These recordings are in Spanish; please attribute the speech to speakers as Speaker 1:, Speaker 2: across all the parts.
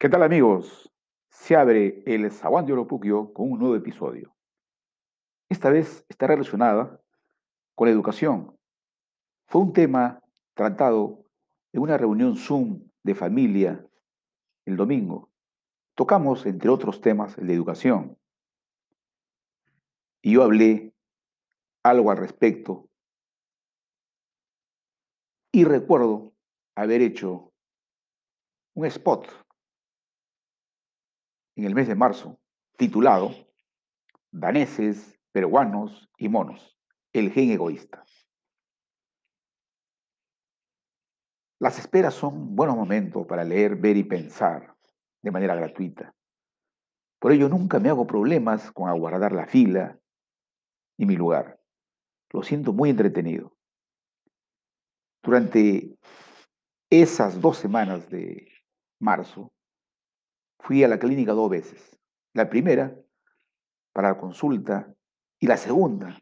Speaker 1: ¿Qué tal amigos? Se abre el Zaguán de Oropuquio con un nuevo episodio. Esta vez está relacionada con la educación. Fue un tema tratado en una reunión Zoom de familia el domingo. Tocamos, entre otros temas, el de educación. Y yo hablé algo al respecto. Y recuerdo haber hecho un spot en el mes de marzo, titulado Daneses, peruanos y monos, el gen egoísta. Las esperas son buenos momentos para leer, ver y pensar de manera gratuita. Por ello nunca me hago problemas con aguardar la fila y mi lugar. Lo siento muy entretenido. Durante esas dos semanas de marzo, Fui a la clínica dos veces. La primera para la consulta y la segunda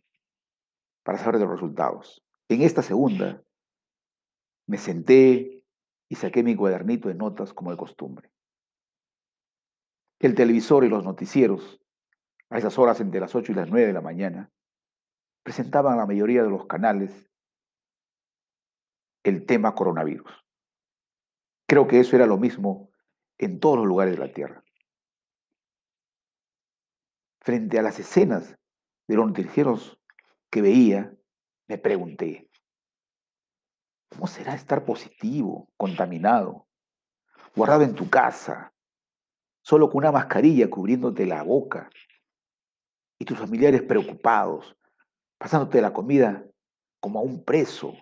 Speaker 1: para saber de los resultados. En esta segunda me senté y saqué mi cuadernito de notas como de costumbre. El televisor y los noticieros, a esas horas entre las 8 y las 9 de la mañana, presentaban la mayoría de los canales el tema coronavirus. Creo que eso era lo mismo en todos los lugares de la tierra. Frente a las escenas de los noticieros que veía, me pregunté, ¿cómo será estar positivo, contaminado, guardado en tu casa, solo con una mascarilla cubriéndote la boca y tus familiares preocupados, pasándote la comida como a un preso,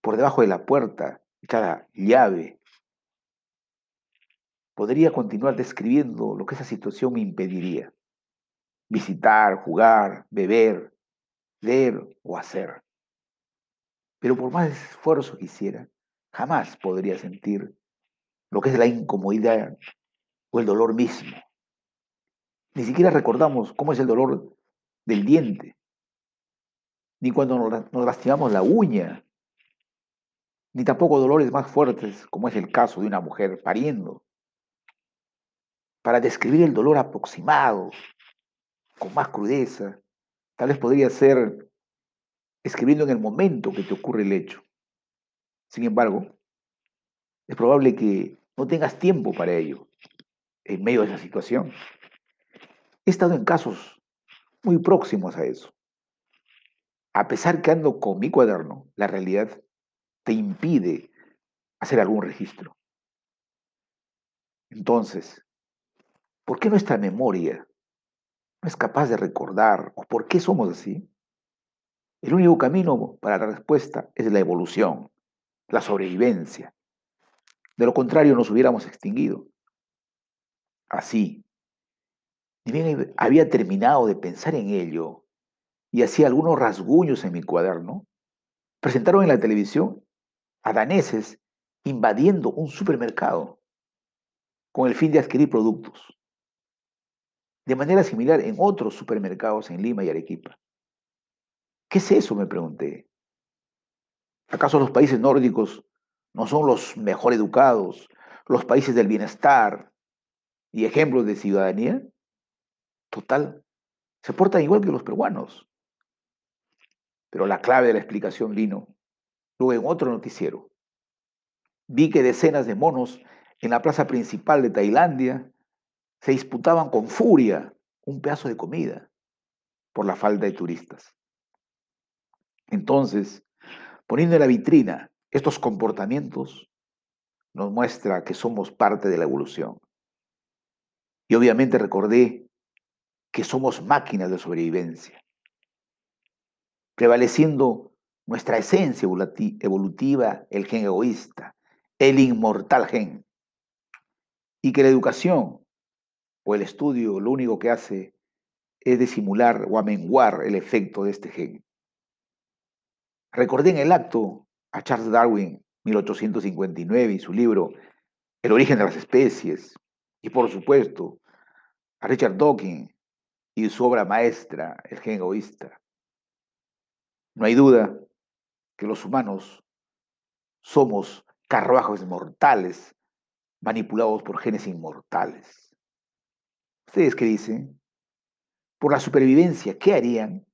Speaker 1: por debajo de la puerta, echada llave, podría continuar describiendo lo que esa situación me impediría. Visitar, jugar, beber, leer o hacer. Pero por más esfuerzo que hiciera, jamás podría sentir lo que es la incomodidad o el dolor mismo. Ni siquiera recordamos cómo es el dolor del diente, ni cuando nos lastimamos la uña, ni tampoco dolores más fuertes como es el caso de una mujer pariendo para describir el dolor aproximado, con más crudeza. Tal vez podría ser escribiendo en el momento que te ocurre el hecho. Sin embargo, es probable que no tengas tiempo para ello en medio de esa situación. He estado en casos muy próximos a eso. A pesar que ando con mi cuaderno, la realidad te impide hacer algún registro. Entonces, ¿Por qué nuestra memoria no es capaz de recordar o por qué somos así? El único camino para la respuesta es la evolución, la sobrevivencia. De lo contrario, nos hubiéramos extinguido. Así, ni bien había terminado de pensar en ello y hacía algunos rasguños en mi cuaderno, presentaron en la televisión a daneses invadiendo un supermercado con el fin de adquirir productos de manera similar en otros supermercados en Lima y Arequipa. ¿Qué es eso? me pregunté. ¿Acaso los países nórdicos no son los mejor educados, los países del bienestar y ejemplos de ciudadanía? Total, se portan igual que los peruanos. Pero la clave de la explicación vino luego en otro noticiero. Vi que decenas de monos en la plaza principal de Tailandia se disputaban con furia un pedazo de comida por la falta de turistas. Entonces, poniendo en la vitrina estos comportamientos, nos muestra que somos parte de la evolución. Y obviamente recordé que somos máquinas de sobrevivencia, prevaleciendo nuestra esencia evolutiva, el gen egoísta, el inmortal gen, y que la educación o el estudio lo único que hace es disimular o amenguar el efecto de este gen. Recordé en el acto a Charles Darwin, 1859, y su libro El origen de las especies, y por supuesto a Richard Dawkins y su obra maestra, El gen egoísta. No hay duda que los humanos somos carruajes mortales manipulados por genes inmortales. ¿Ustedes qué dicen? Por la supervivencia, ¿qué harían?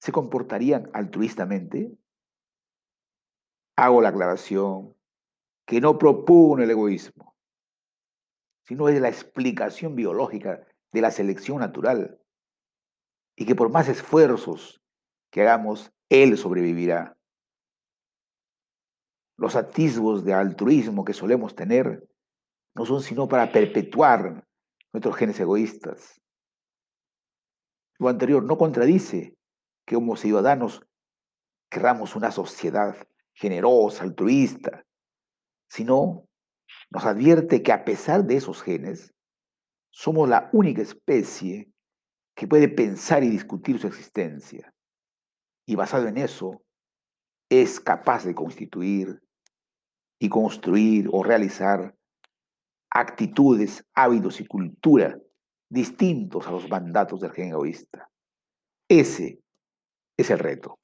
Speaker 1: ¿Se comportarían altruistamente? Hago la aclaración que no propone el egoísmo, sino es la explicación biológica de la selección natural y que por más esfuerzos que hagamos, él sobrevivirá. Los atisbos de altruismo que solemos tener no son sino para perpetuar nuestros genes egoístas. Lo anterior no contradice que como ciudadanos querramos una sociedad generosa, altruista, sino nos advierte que a pesar de esos genes, somos la única especie que puede pensar y discutir su existencia. Y basado en eso, es capaz de constituir y construir o realizar actitudes, hábitos y cultura distintos a los mandatos del gen egoísta. Ese es el reto.